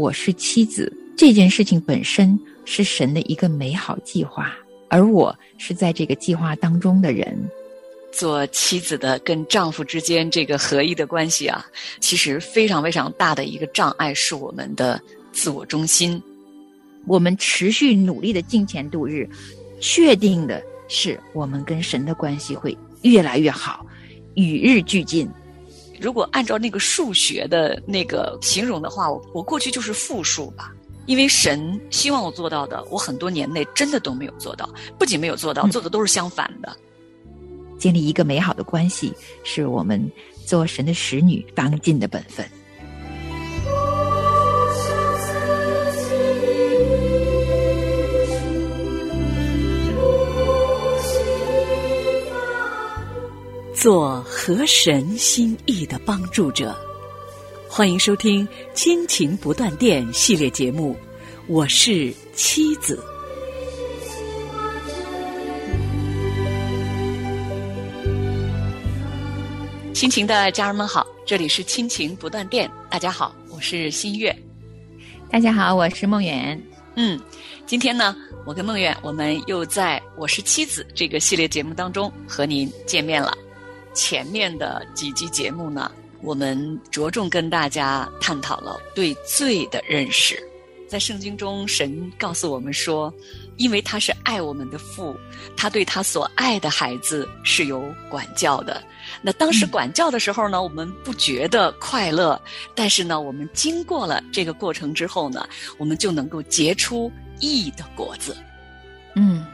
我是妻子这件事情本身是神的一个美好计划，而我是在这个计划当中的人。做妻子的跟丈夫之间这个合一的关系啊，其实非常非常大的一个障碍是我们的自我中心。我们持续努力的金钱度日，确定的是我们跟神的关系会越来越好，与日俱进。如果按照那个数学的那个形容的话，我我过去就是负数吧，因为神希望我做到的，我很多年内真的都没有做到，不仅没有做到，做的都是相反的。建立一个美好的关系，是我们做神的使女当尽的本分。做合神心意的帮助者，欢迎收听《亲情不断电》系列节目。我是妻子。亲情的家人们好，这里是亲情不断电。大家好，我是新月。大家好，我是梦远。嗯，今天呢，我跟梦远，我们又在《我是妻子》这个系列节目当中和您见面了。前面的几集节目呢，我们着重跟大家探讨了对罪的认识。在圣经中，神告诉我们说，因为他是爱我们的父，他对他所爱的孩子是有管教的。那当时管教的时候呢，我们不觉得快乐，但是呢，我们经过了这个过程之后呢，我们就能够结出义的果子。嗯，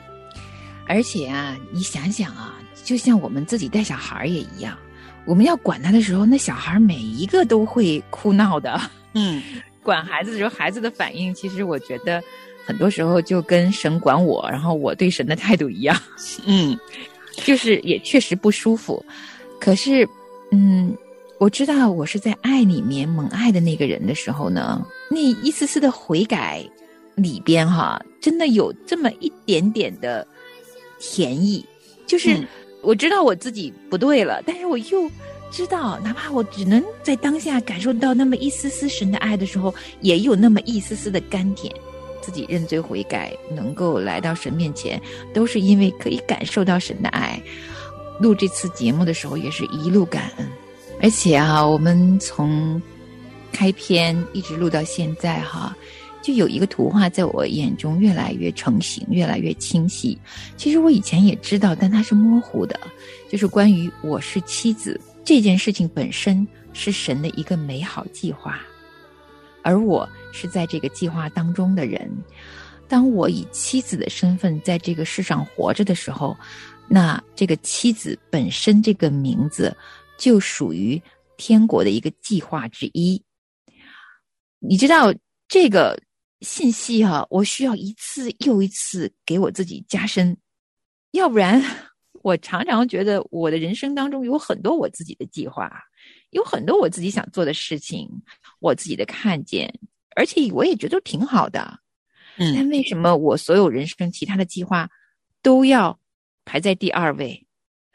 而且啊，你想想啊，就像我们自己带小孩也一样，我们要管他的时候，那小孩每一个都会哭闹的。嗯，管孩子的时候，孩子的反应，其实我觉得很多时候就跟神管我，然后我对神的态度一样。嗯，就是也确实不舒服。可是，嗯，我知道我是在爱里面猛爱的那个人的时候呢，那一丝丝的悔改里边哈，真的有这么一点点的甜意。就是我知道我自己不对了，但是我又知道，哪怕我只能在当下感受到那么一丝丝神的爱的时候，也有那么一丝丝的甘甜。自己认罪悔改，能够来到神面前，都是因为可以感受到神的爱。录这次节目的时候，也是一路感恩，而且啊，我们从开篇一直录到现在哈，就有一个图画在我眼中越来越成型，越来越清晰。其实我以前也知道，但它是模糊的，就是关于我是妻子这件事情本身是神的一个美好计划，而我是在这个计划当中的人。当我以妻子的身份在这个世上活着的时候。那这个妻子本身这个名字，就属于天国的一个计划之一。你知道这个信息哈，我需要一次又一次给我自己加深，要不然 我常常觉得我的人生当中有很多我自己的计划，有很多我自己想做的事情，我自己的看见，而且我也觉得挺好的。嗯，但为什么我所有人生其他的计划都要？排在第二位，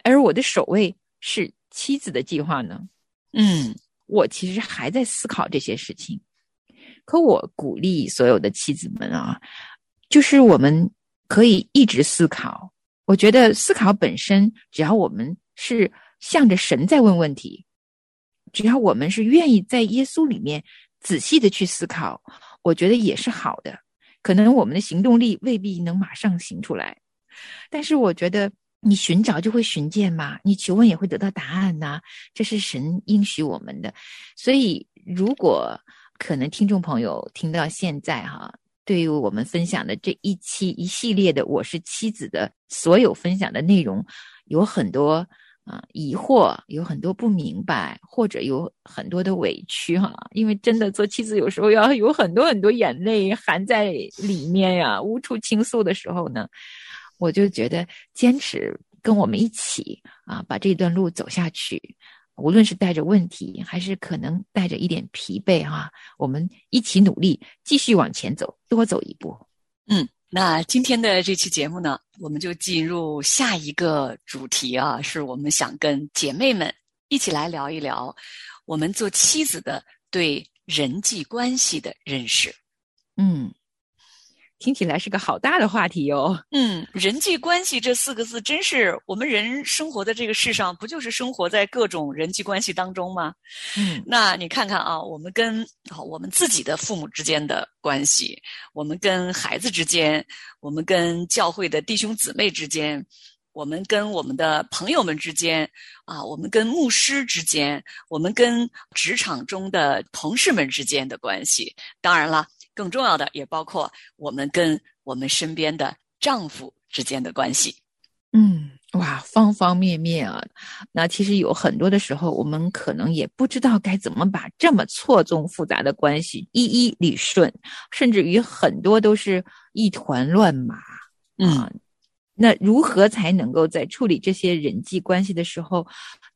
而我的首位是妻子的计划呢。嗯，我其实还在思考这些事情。可我鼓励所有的妻子们啊，就是我们可以一直思考。我觉得思考本身，只要我们是向着神在问问题，只要我们是愿意在耶稣里面仔细的去思考，我觉得也是好的。可能我们的行动力未必能马上行出来。但是我觉得，你寻找就会寻见嘛，你求问也会得到答案呐，这是神应许我们的。所以，如果可能，听众朋友听到现在哈，对于我们分享的这一期一系列的《我是妻子》的所有分享的内容，有很多啊疑惑，有很多不明白，或者有很多的委屈哈，因为真的做妻子有时候要有很多很多眼泪含在里面呀，无处倾诉的时候呢。我就觉得坚持跟我们一起啊，把这段路走下去，无论是带着问题，还是可能带着一点疲惫哈，我们一起努力，继续往前走，多走一步。嗯，那今天的这期节目呢，我们就进入下一个主题啊，是我们想跟姐妹们一起来聊一聊，我们做妻子的对人际关系的认识。嗯，听起来是个好大的话题哦。嗯，人际关系这四个字，真是我们人生活的这个世上，不就是生活在各种人际关系当中吗？嗯那你看看啊，我们跟啊我们自己的父母之间的关系，我们跟孩子之间，我们跟教会的弟兄姊妹之间，我们跟我们的朋友们之间，啊，我们跟牧师之间，我们跟职场中的同事们之间的关系，当然了，更重要的也包括我们跟我们身边的丈夫之间的关系。嗯，哇，方方面面啊。那其实有很多的时候，我们可能也不知道该怎么把这么错综复杂的关系一一理顺，甚至于很多都是一团乱麻。啊，那如何才能够在处理这些人际关系的时候，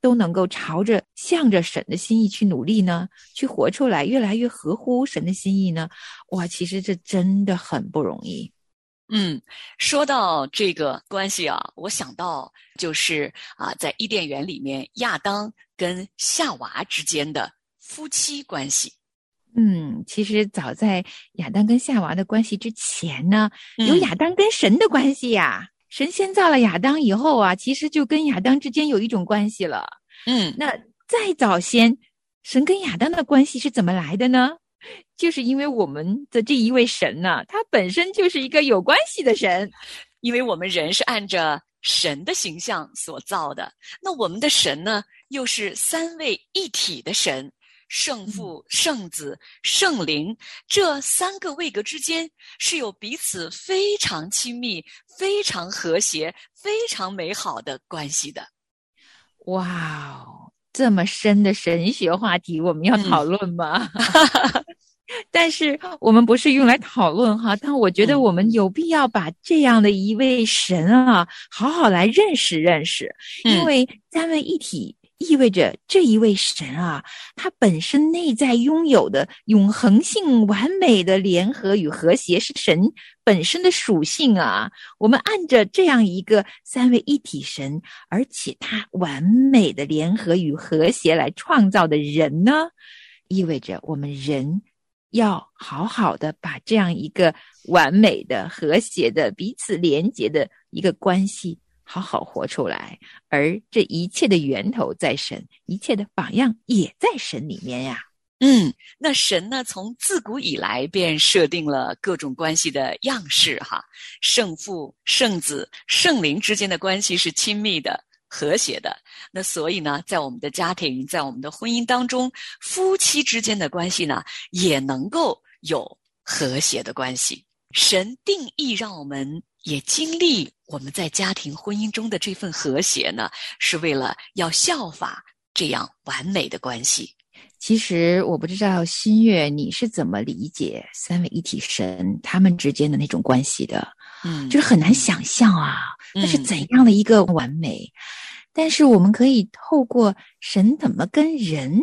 都能够朝着向着神的心意去努力呢？去活出来，越来越合乎神的心意呢？哇，其实这真的很不容易。嗯，说到这个关系啊，我想到就是啊，在伊甸园里面，亚当跟夏娃之间的夫妻关系。嗯，其实早在亚当跟夏娃的关系之前呢，有嗯亚当跟神的关系呀。神仙造了亚当以后啊，其实就跟亚当之间有一种关系了。嗯那再早先，神跟亚当的关系是怎么来的呢？就是因为我们的这一位神呢、他本身就是一个有关系的神。因为我们人是按着神的形象所造的，那我们的神呢，又是三位一体的神，圣父、圣子、圣灵这三个位格之间是有彼此非常亲密、非常和谐、非常美好的关系的。哇哦，这么深的神学话题，我们要嗯。讨论吗？但是我们不是用来讨论哈，但我觉得嗯。我们有必要把这样的一位神啊，好好来认识认识，因嗯。为三位一体意味着这一位神啊，他本身内在拥有的永恒性、完美的联合与和谐，是神本身的属性啊。我们按着这样一个三位一体神，而且他完美的联合与和谐来创造的人呢，意味着我们人要好好的把这样一个完美的、和谐的、彼此连结的一个关系好好活出来。而这一切的源头在神，一切的榜样也在神里面呀。嗯，那神呢，从自古以来便设定了各种关系的样式哈，圣父、圣子、圣灵之间的关系是亲密的、和谐的。那所以呢，在我们的家庭，在我们的婚姻当中，夫妻之间的关系呢，也能够有和谐的关系。神定义让我们也经历我们在家庭婚姻中的这份和谐呢，是为了要效法这样完美的关系。其实我不知道新月你是怎么理解三位一体神他们之间的那种关系的，嗯就是很难想象啊，那是嗯怎样的一个完美？但是我们可以透过神怎么跟人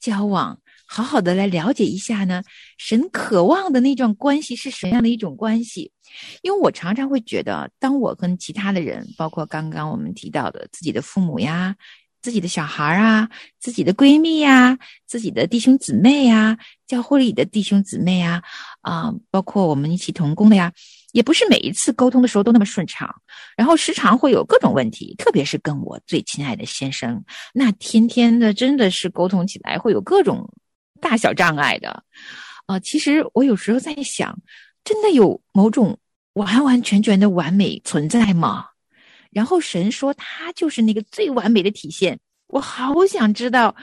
交往，好好的来了解一下呢？神渴望的那种关系是什么样的一种关系？因为我常常会觉得，当我跟其他的人，包括刚刚我们提到的自己的父母呀、自己的小孩啊、自己的闺蜜呀、自己的弟兄姊妹呀、教会里的弟兄姊妹呀，啊、包括我们一起同工的呀，也不是每一次沟通的时候都那么顺畅，然后时常会有各种问题，特别是跟我最亲爱的先生，那天天的真的是沟通起来会有各种大小障碍的。啊、其实我有时候在想，真的有某种完完全全的完美存在吗？然后神说他就是那个最完美的体现，我好想知道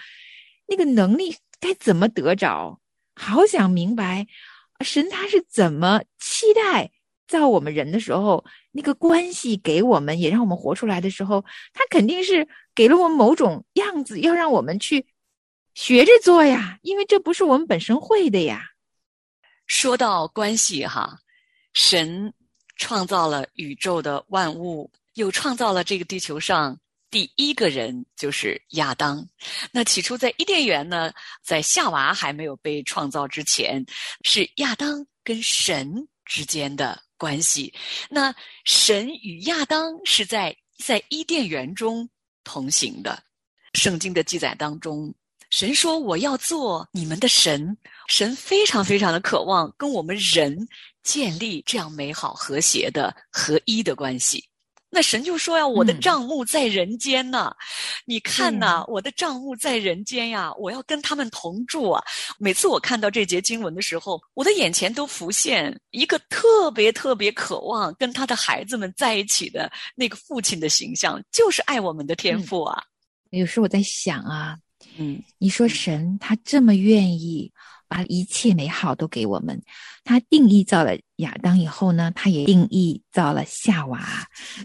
那个能力该怎么得着，好想明白神他是怎么期待造我们人的时候，那个关系给我们，也让我们活出来的时候，他肯定是给了我们某种样子，要让我们去学着做呀，因为这不是我们本身会的呀。说到关系哈，神创造了宇宙的万物，又创造了这个地球上第一个人，就是亚当。那起初在伊甸园呢，在夏娃还没有被创造之前，是亚当跟神之间的关系。那神与亚当是在在伊甸园中同行的。圣经的记载当中，神说：“我要做你们的神。”神非常非常的渴望跟我们人建立这样美好和谐的合一的关系。那神就说呀：“我的账目在人间呢，你看呐，我的账目在人间呀，我要跟他们同住啊。”每次我看到这节经文的时候，我的眼前都浮现一个特别特别渴望跟他的孩子们在一起的那个父亲的形象，就是爱我们的天赋啊。有时候我在想啊。嗯，你说神他这么愿意把一切美好都给我们，他定义造了亚当以后呢，他也定义造了夏娃，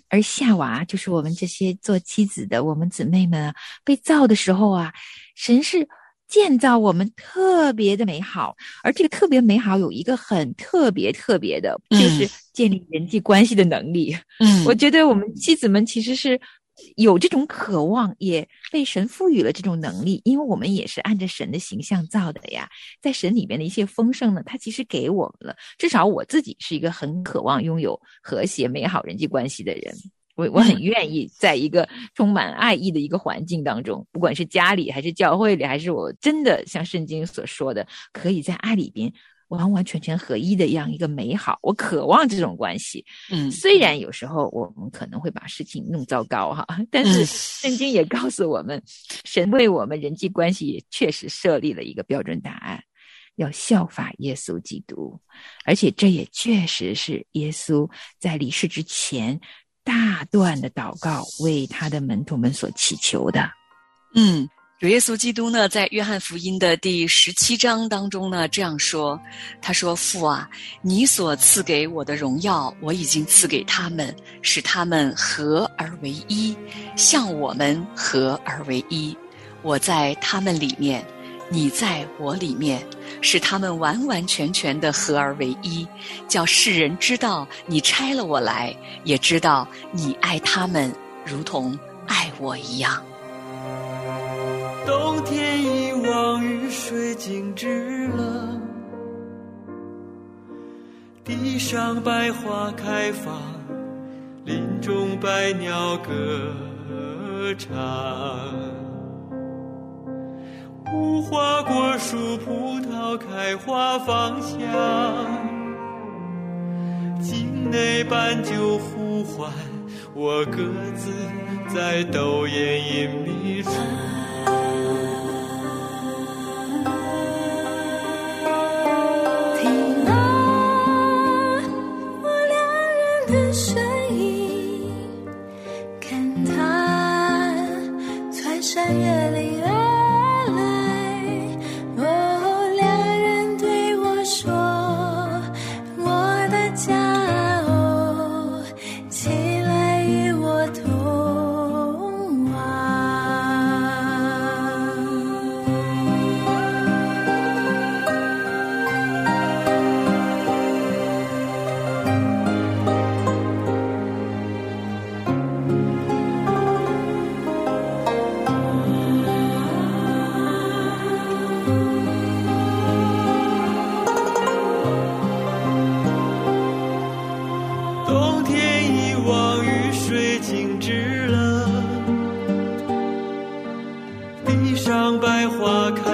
而夏娃就是我们这些做妻子的我们姊妹们啊，被造的时候啊，神是建造我们特别的美好，而这个特别美好有一个很特别特别的，就是建立人际关系的能力。嗯，我觉得我们妻子们其实是。有这种渴望，也被神赋予了这种能力，因为我们也是按着神的形象造的呀。在神里边的一些丰盛呢，他其实给我们了。至少我自己是一个很渴望拥有和谐美好人际关系的人，我我很愿意在一个充满爱意的一个环境当中，不管是家里还是教会里，还是我真的像圣经所说的，可以在爱里边。完完全全合一的这样一个美好，我渴望这种关系。嗯，虽然有时候我们可能会把事情弄糟糕哈，但是圣经也告诉我们，神为我们人际关系也确实设立了一个标准答案，要效法耶稣基督，而且这也确实是耶稣在离世之前大段的祷告为他的门徒们所祈求的。嗯。主耶稣基督呢，在约翰福音的第十七章当中呢，这样说：“他说，父啊，你所赐给我的荣耀，我已经赐给他们，使他们合而为一，像我们合而为一。我在他们里面，你在我里面，使他们完完全全的合而为一，叫世人知道你差了我来，也知道你爱他们，如同爱我一样。”冬天一望雨水静止了，地上百花开放，林中百鸟歌唱。无花果树葡萄开花芳香，境内斑鸠呼唤，我各自在斗艳隐秘处。静止了。地上百花开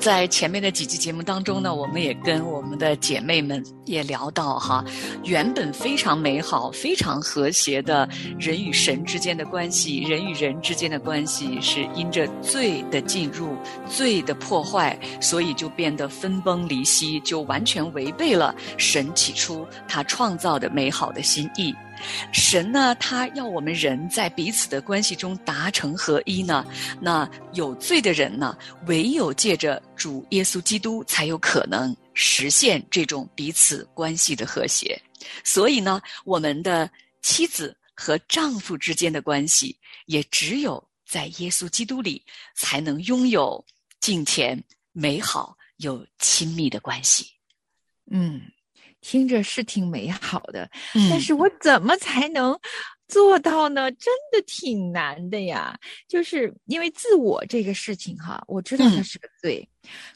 在前面的几期节目当中呢，我们也跟我们的姐妹们也聊到哈，原本非常美好、非常和谐的人与神之间的关系，人与人之间的关系，是因着罪的进入、罪的破坏，所以就变得分崩离析，就完全违背了神起初他创造的美好的心意。神呢，他要我们人在彼此的关系中达成合一呢。那有罪的人呢，唯有借着主耶稣基督，才有可能实现这种彼此关系的和谐。所以呢，我们的妻子和丈夫之间的关系，也只有在耶稣基督里，才能拥有敬虔、美好又亲密的关系。嗯，听着是挺美好的，嗯但是我怎么才能做到呢？真的挺难的呀。就是因为自我这个事情哈，我知道它嗯是个罪，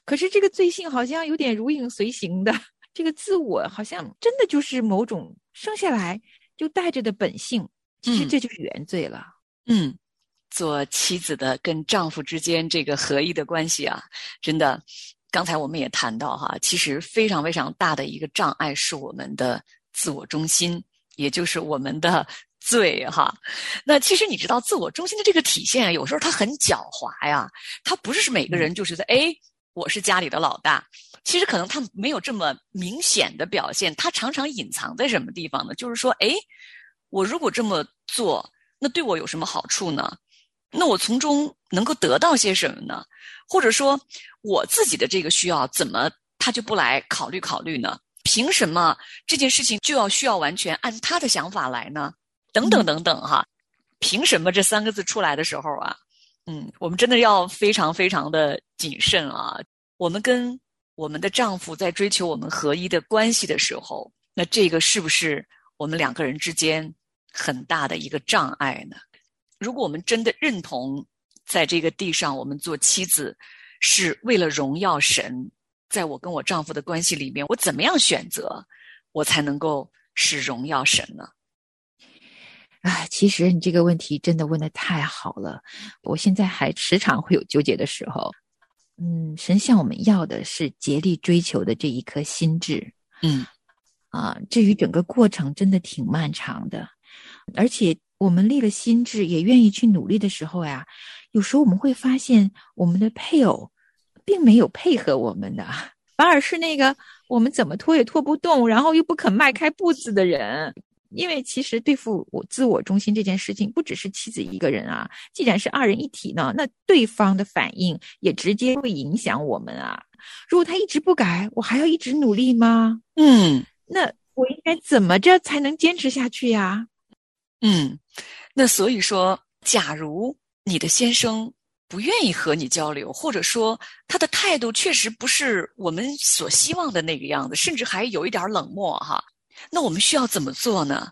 可是这个罪性好像有点如影随形的。这个自我好像真的就是某种生下来就带着的本性，其实嗯这就是原罪了。嗯，做妻子的跟丈夫之间这个合一的关系啊，真的，刚才我们也谈到哈，其实非常非常大的一个障碍是我们的自我中心，也就是我们的 罪哈。那其实你知道，自我中心的这个体现啊，有时候它很狡猾呀，它不是每个人就觉得哎，我是家里的老大。其实可能他没有这么明显的表现，他常常隐藏在什么地方呢？就是说，哎，我如果这么做，那对我有什么好处呢？那我从中能够得到些什么呢？或者说，我自己的这个需要怎么他就不来考虑考虑呢？凭什么这件事情就要需要完全按他的想法来呢？等等等等哈，凭什么这三个字出来的时候啊，嗯，我们真的要非常非常的谨慎啊。我们跟我们的丈夫在追求我们合一的关系的时候，那这个是不是我们两个人之间很大的一个障碍呢？如果我们真的认同，在这个地上我们做妻子是为了荣耀神，在我跟我丈夫的关系里面，我怎么样选择，我才能够是荣耀神呢？啊，其实你这个问题真的问的太好了，我现在还时常会有纠结的时候。嗯，神向我们要的是竭力追求的这一颗心智嗯啊。至于整个过程，真的挺漫长的，而且我们立了心智，也愿意去努力的时候呀，有时候我们会发现我们的配偶并没有配合我们的，反而是那个我们怎么拖也拖不动，然后又不肯迈开步子的人。因为其实对付我自我中心这件事情，不只是妻子一个人啊。既然是二人一体呢，那对方的反应也直接会影响我们啊。如果他一直不改，我还要一直努力吗？嗯那我应该怎么着才能坚持下去呀？嗯，那所以说，假如你的先生不愿意和你交流，或者说他的态度确实不是我们所希望的那个样子，甚至还有一点冷漠哈。那我们需要怎么做呢？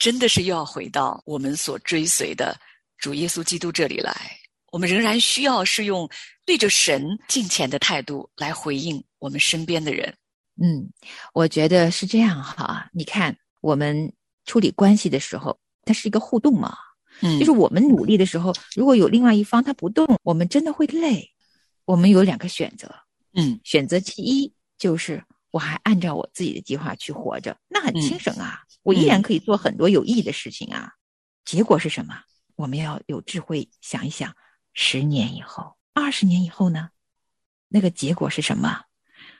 真的是又要回到我们所追随的主耶稣基督这里来。我们仍然需要是用对着神敬虔的态度来回应我们身边的人。嗯，我觉得是这样哈。你看，我们处理关系的时候，它是一个互动嘛。嗯就是我们努力的时候，如果有另外一方他不动，我们真的会累。我们有两个选择，嗯选择其一就是我还按照我自己的计划去活着，那很轻省啊，我依然可以做很多有意义的事情啊。结果是什么？我们要有智慧想一想，十年以后、二十年以后呢？那个结果是什么？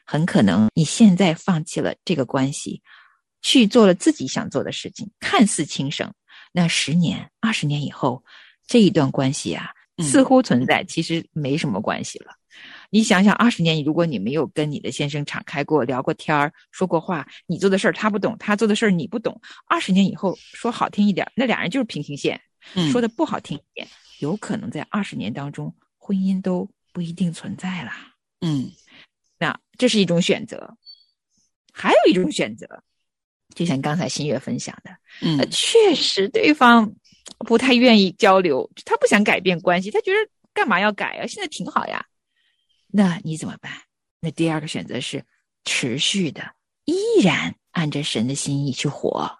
很可能你现在放弃了这个关系，去做了自己想做的事情，看似轻省。那十年、二十年以后，这一段关系啊，似乎存在，其实没什么关系了。你想想，二十年，如果你没有跟你的先生敞开过、聊过天儿、说过话，你做的事儿他不懂，他做的事儿你不懂，二十年以后，说好听一点，那俩人就是平行线；说的不好听一点，有可能在二十年当中，婚姻都不一定存在了。嗯，那这是一种选择，还有一种选择，就像刚才新月分享的，嗯呃，确实对方不太愿意交流，他不想改变关系，他觉得干嘛要改啊？现在挺好呀。那你怎么办？那第二个选择是持续的，依然按着神的心意去活。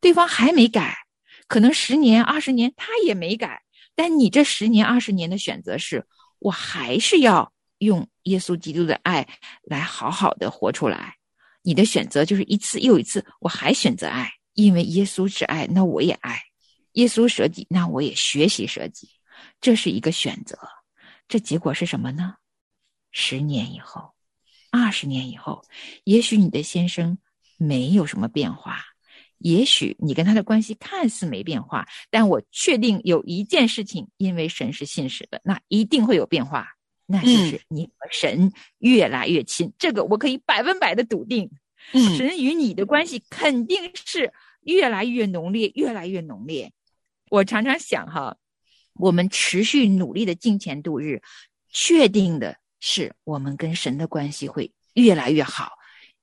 对方还没改，可能十年、二十年他也没改，但你这十年、二十年的选择是，我还是要用耶稣基督的爱来好好的活出来。你的选择就是一次又一次，我还选择爱，因为耶稣是爱，那我也爱；耶稣舍己，那我也学习舍己。这是一个选择，这结果是什么呢？十年以后，二十年以后，也许你的先生没有什么变化，也许你跟他的关系看似没变化，但我确定有一件事情，因为神是信实的，那一定会有变化，那就是你和神越来越亲。这个我可以百分百的笃定，嗯神与你的关系肯定是越来越浓烈，越来越浓烈。我常常想哈，我们持续努力的金钱度日，确定的是我们跟神的关系会越来越好，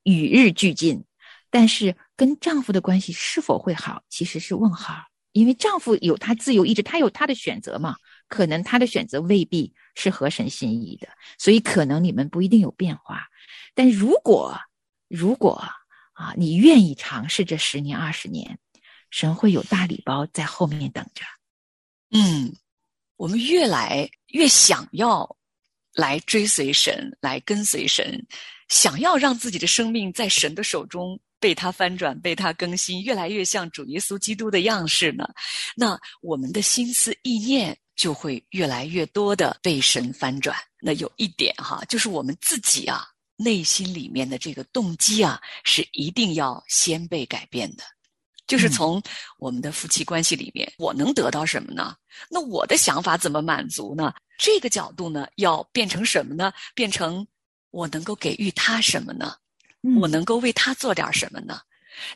与日俱进。但是跟丈夫的关系是否会好，其实是问号，因为丈夫有他自由意志，他有他的选择嘛，可能他的选择未必是合神心意的，所以可能你们不一定有变化。但如果如果啊，你愿意尝试这十年二十年，神会有大礼包在后面等着。嗯，我们越来越想要来追随神，来跟随神，想要让自己的生命在神的手中被他翻转、被他更新，越来越像主耶稣基督的样式呢，那我们的心思意念就会越来越多的被神翻转。那有一点哈，就是我们自己啊，内心里面的这个动机啊，是一定要先被改变的。就是从我们的夫妻关系里面，我能得到什么呢？那我的想法怎么满足呢？这个角度呢，要变成什么呢？变成我能够给予他什么呢？我能够为他做点什么呢？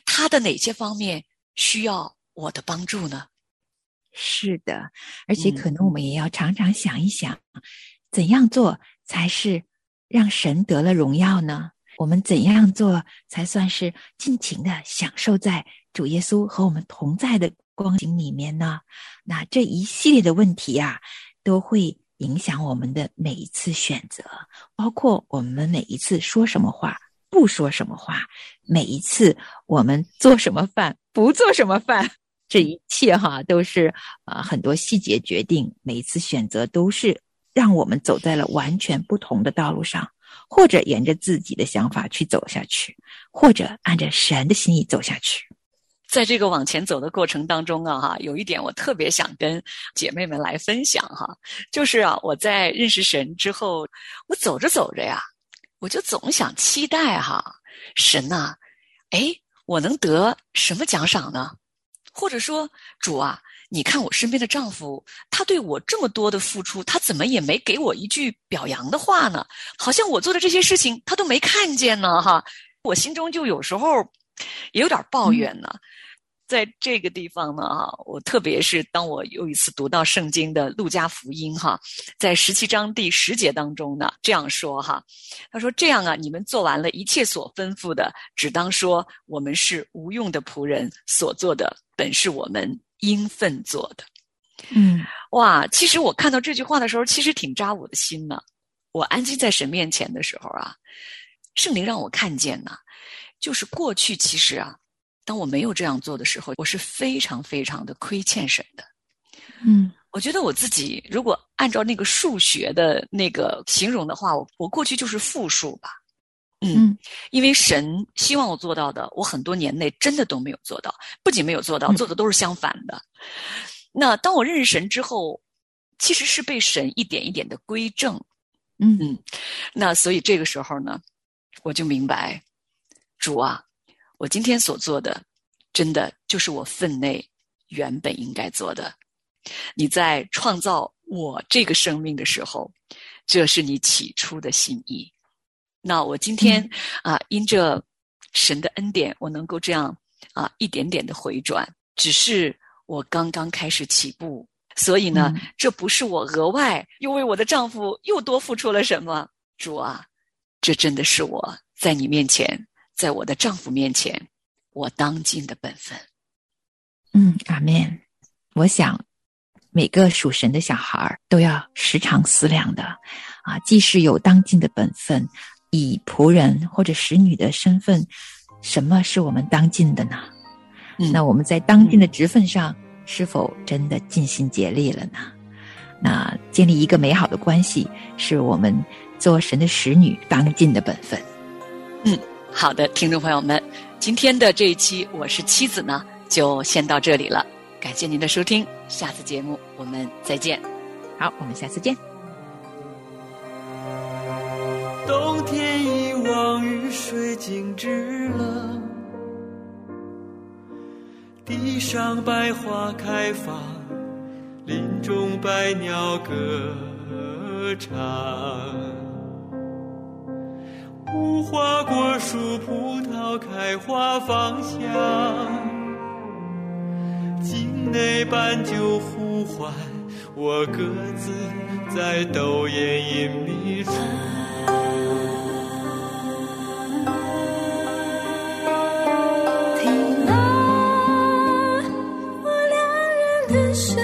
他的哪些方面需要我的帮助呢？是的，而且嗯可能我们也要常常想一想，怎样做才是让神得了荣耀呢？我们怎样做才算是尽情的享受在主耶稣和我们同在的光景里面呢？那这一系列的问题呀、都会影响我们的每一次选择，包括我们每一次说什么话，不说什么话，每一次我们做什么饭，不做什么饭。这一切哈都是啊、呃很多细节决定，每一次选择都是让我们走在了完全不同的道路上，或者沿着自己的想法去走下去，或者按着神的心意走下去。在这个往前走的过程当中啊，哈，有一点我特别想跟姐妹们来分享哈，就是啊，我在认识神之后，我走着走着呀，我就总想期待哈，神呐、哎，我能得什么奖赏呢？或者说，主啊，你看我身边的丈夫，他对我这么多的付出，他怎么也没给我一句表扬的话呢？好像我做的这些事情他都没看见呢，哈，我心中就有时候也有点抱怨呢。在这个地方呢，哈，我特别是当我又一次读到圣经的路加福音，哈，在十七章第十节当中呢，这样说哈，他说：“这样啊，你们做完了一切所吩咐的，只当说我们是无用的仆人，所做的本是我们应分做的。”嗯哇，其实我看到这句话的时候，其实挺扎我的心呢。我安静在神面前的时候啊，圣灵让我看见呢，就是过去其实啊，当我没有这样做的时候，我是非常非常的亏欠神的。嗯我觉得我自己如果按照那个数学的那个形容的话，我我过去就是负数吧。嗯，因为神希望我做到的，我很多年内真的都没有做到，不仅没有做到，嗯做的都是相反的。那当我认识神之后，其实是被神一点一点的归正。嗯嗯，那所以这个时候呢，我就明白，主啊，我今天所做的，真的就是我分内原本应该做的。你在创造我这个生命的时候，这是你起初的心意。那我今天、啊，因着神的恩典，我能够这样啊一点点的回转，只是我刚刚开始起步，所以呢，嗯这不是我额外又为我的丈夫又多付出了什么，主啊，这真的是我在你面前，在我的丈夫面前，我当尽的本分。嗯，阿门。我想，每个属神的小孩儿都要时常思量的啊，既是有当尽的本分，以仆人或者使女的身份，什么是我们当尽的呢？嗯那我们在当尽的职分上，是否真的尽心竭力了呢？那建立一个美好的关系，是我们做神的使女当尽的本分。好的，听众朋友们，今天的这一期我是妻子呢，就先到这里了。感谢您的收听，下次节目我们再见。好，我们下次见。冬天一望雨水静止了，地上百花开放，林中百鸟歌唱。无花果树葡萄开花芳香，境内斑鸠呼唤，我鸽子在斗艳隐秘处。听啊，我两人的身